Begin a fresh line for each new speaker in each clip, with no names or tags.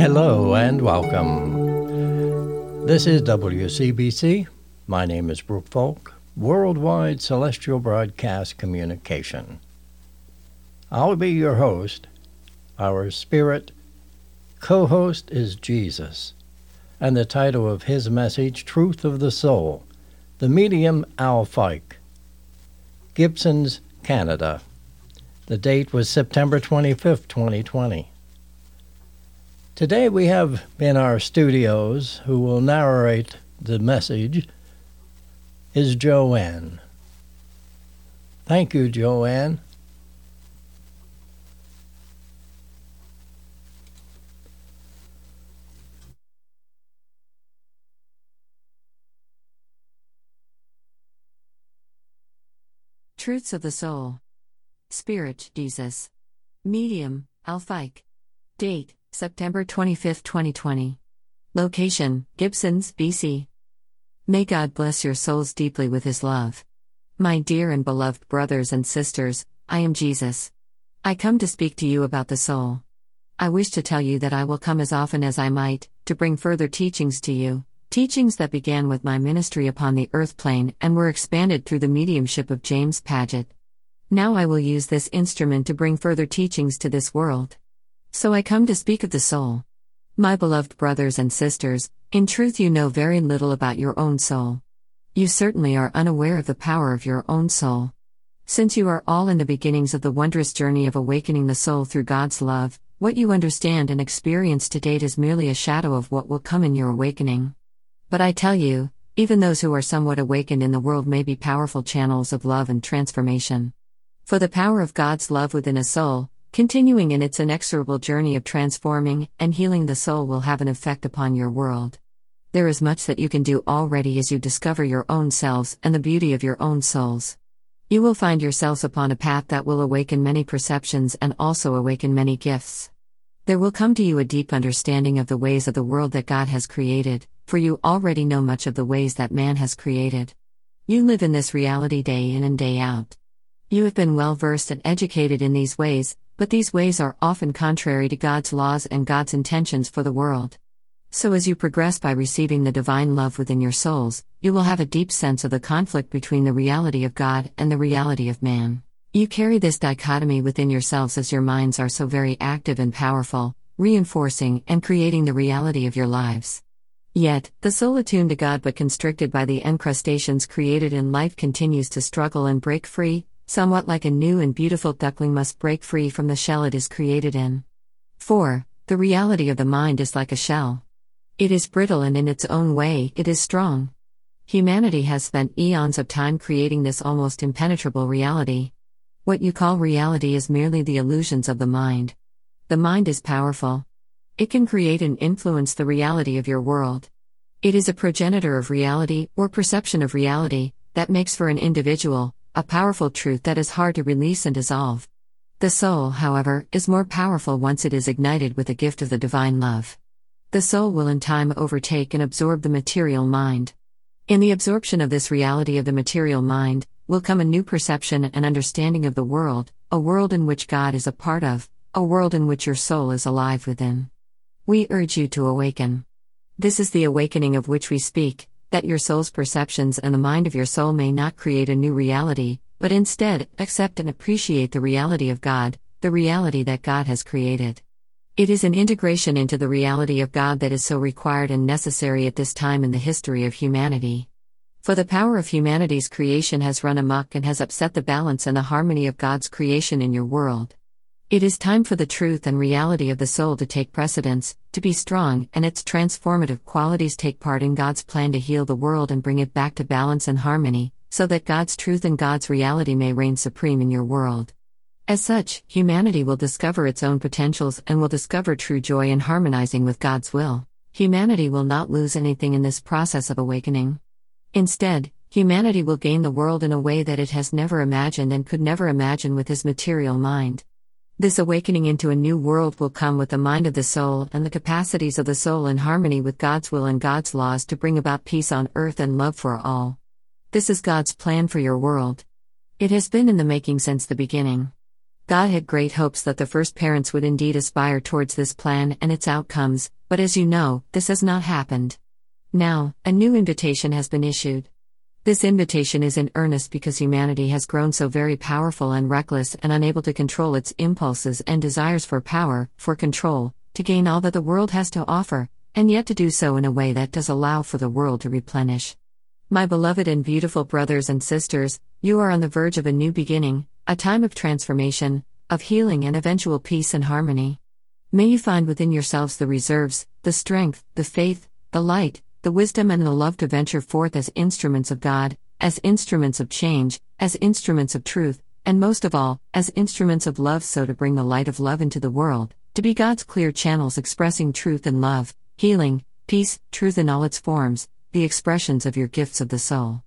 Hello and welcome. This is WCBC. My name is Brooke Folk, Worldwide Celestial Broadcast Communication. I'll be your host. Our spirit co host is Jesus, and the title of his message, Truth of the Soul, the medium Al Fike, Gibsons, Canada. The date was September 25th, 2020. Today we have in our studios who will narrate the message is Jo Anne. Thank you, Jo Anne.
Truths of the Soul. Spirit, Jesus. Medium, Al Fike. Date, September 25, 2020. Location, Gibsons, BC. May God bless your souls deeply with His love. My dear and beloved brothers and sisters, I am Jesus. I come to speak to you about the soul. I wish to tell you that I will come as often as I might, to bring further teachings to you, teachings that began with my ministry upon the earth plane and were expanded through the mediumship of James Padgett. Now I will use this instrument to bring further teachings to this world. So I come to speak of the soul. My beloved brothers and sisters, in truth, you know very little about your own soul. You certainly are unaware of the power of your own soul. Since you are all in the beginnings of the wondrous journey of awakening the soul through God's love, what you understand and experience to date is merely a shadow of what will come in your awakening. But I tell you, even those who are somewhat awakened in the world may be powerful channels of love and transformation. For the power of God's love within a soul, continuing in its inexorable journey of transforming and healing the soul, will have an effect upon your world. There is much that you can do already as you discover your own selves and the beauty of your own souls. You will find yourselves upon a path that will awaken many perceptions and also awaken many gifts. There will come to you a deep understanding of the ways of the world that God has created, for you already know much of the ways that man has created. You live in this reality day in and day out. You have been well versed and educated in these ways, but these ways are often contrary to God's laws and God's intentions for the world. So, as you progress by receiving the divine love within your souls, you will have a deep sense of the conflict between the reality of God and the reality of man. You carry this dichotomy within yourselves as your minds are so very active and powerful, reinforcing and creating the reality of your lives. Yet, the soul attuned to God but constricted by the encrustations created in life continues to struggle and break free, somewhat like a new and beautiful duckling must break free from the shell it is created in. 4. The reality of the mind is like a shell. It is brittle and in its own way, it is strong. Humanity has spent eons of time creating this almost impenetrable reality. What you call reality is merely the illusions of the mind. The mind is powerful. It can create and influence the reality of your world. It is a progenitor of reality, or perception of reality, that makes for an individual, a powerful truth that is hard to release and dissolve. The soul, however, is more powerful once it is ignited with the gift of the divine love. The soul will in time overtake and absorb the material mind. In the absorption of this reality of the material mind, will come a new perception and understanding of the world, a world in which God is a part of, a world in which your soul is alive within. We urge you to awaken. This is the awakening of which we speak, that your soul's perceptions and the mind of your soul may not create a new reality, but instead accept and appreciate the reality of God, the reality that God has created. It is an integration into the reality of God that is so required and necessary at this time in the history of humanity. For the power of humanity's creation has run amok and has upset the balance and the harmony of God's creation in your world. It is time for the truth and reality of the soul to take precedence, to be strong, and its transformative qualities take part in God's plan to heal the world and bring it back to balance and harmony, so that God's truth and God's reality may reign supreme in your world. As such, humanity will discover its own potentials and will discover true joy in harmonizing with God's will. Humanity will not lose anything in this process of awakening. Instead, humanity will gain the world in a way that it has never imagined and could never imagine with his material mind. This awakening into a new world will come with the mind of the soul and the capacities of the soul in harmony with God's will and God's laws to bring about peace on earth and love for all. This is God's plan for your world. It has been in the making since the beginning. God had great hopes that the first parents would indeed aspire towards this plan and its outcomes, but as you know, this has not happened. Now, a new invitation has been issued. This invitation is in earnest because humanity has grown so very powerful and reckless and unable to control its impulses and desires for power, for control, to gain all that the world has to offer, and yet to do so in a way that does allow for the world to replenish. My beloved and beautiful brothers and sisters, you are on the verge of a new beginning, a time of transformation, of healing and eventual peace and harmony. May you find within yourselves the reserves, the strength, the faith, the light, the wisdom, and the love to venture forth as instruments of God, as instruments of change, as instruments of truth, and most of all, as instruments of love, so to bring the light of love into the world, to be God's clear channels expressing truth and love, healing, peace, truth in all its forms, the expressions of your gifts of the soul.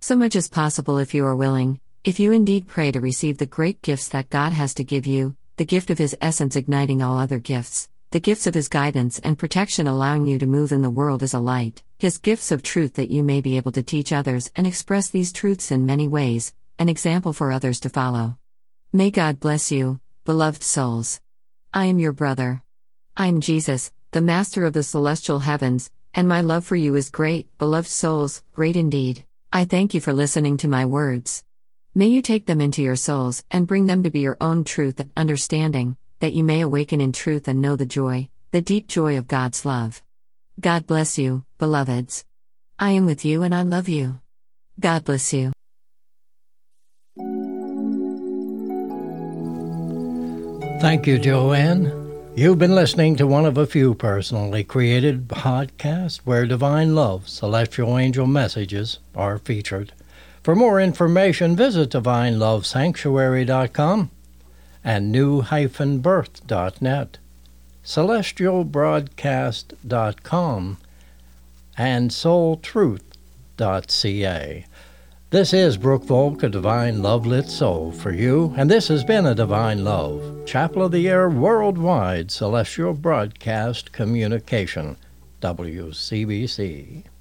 So much is possible if you are willing, if you indeed pray to receive the great gifts that God has to give you, the gift of His essence igniting all other gifts, the gifts of His guidance and protection allowing you to move in the world as a light, His gifts of truth that you may be able to teach others and express these truths in many ways, an example for others to follow. May God bless you, beloved souls. I am your brother. I am Jesus, the Master of the celestial heavens, and my love for you is great, beloved souls, great indeed. I thank you for listening to my words. May you take them into your souls and bring them to be your own truth and understanding, that you may awaken in truth and know the joy, the deep joy of God's love. God bless you, beloveds. I am with you and I love you. God bless you.
Thank you, Jo Anne. You've been listening to one of a few personally created podcasts where divine love, celestial angel messages are featured. For more information, visit divinelovesanctuary.com and new-birth.net, celestialbroadcast.com, and soultruth.ca. This is Brooke Folk, a divine love lit soul for you, and this has been a Divine Love, Chapel of the Air Worldwide Celestial Broadcast Communication, WCBC.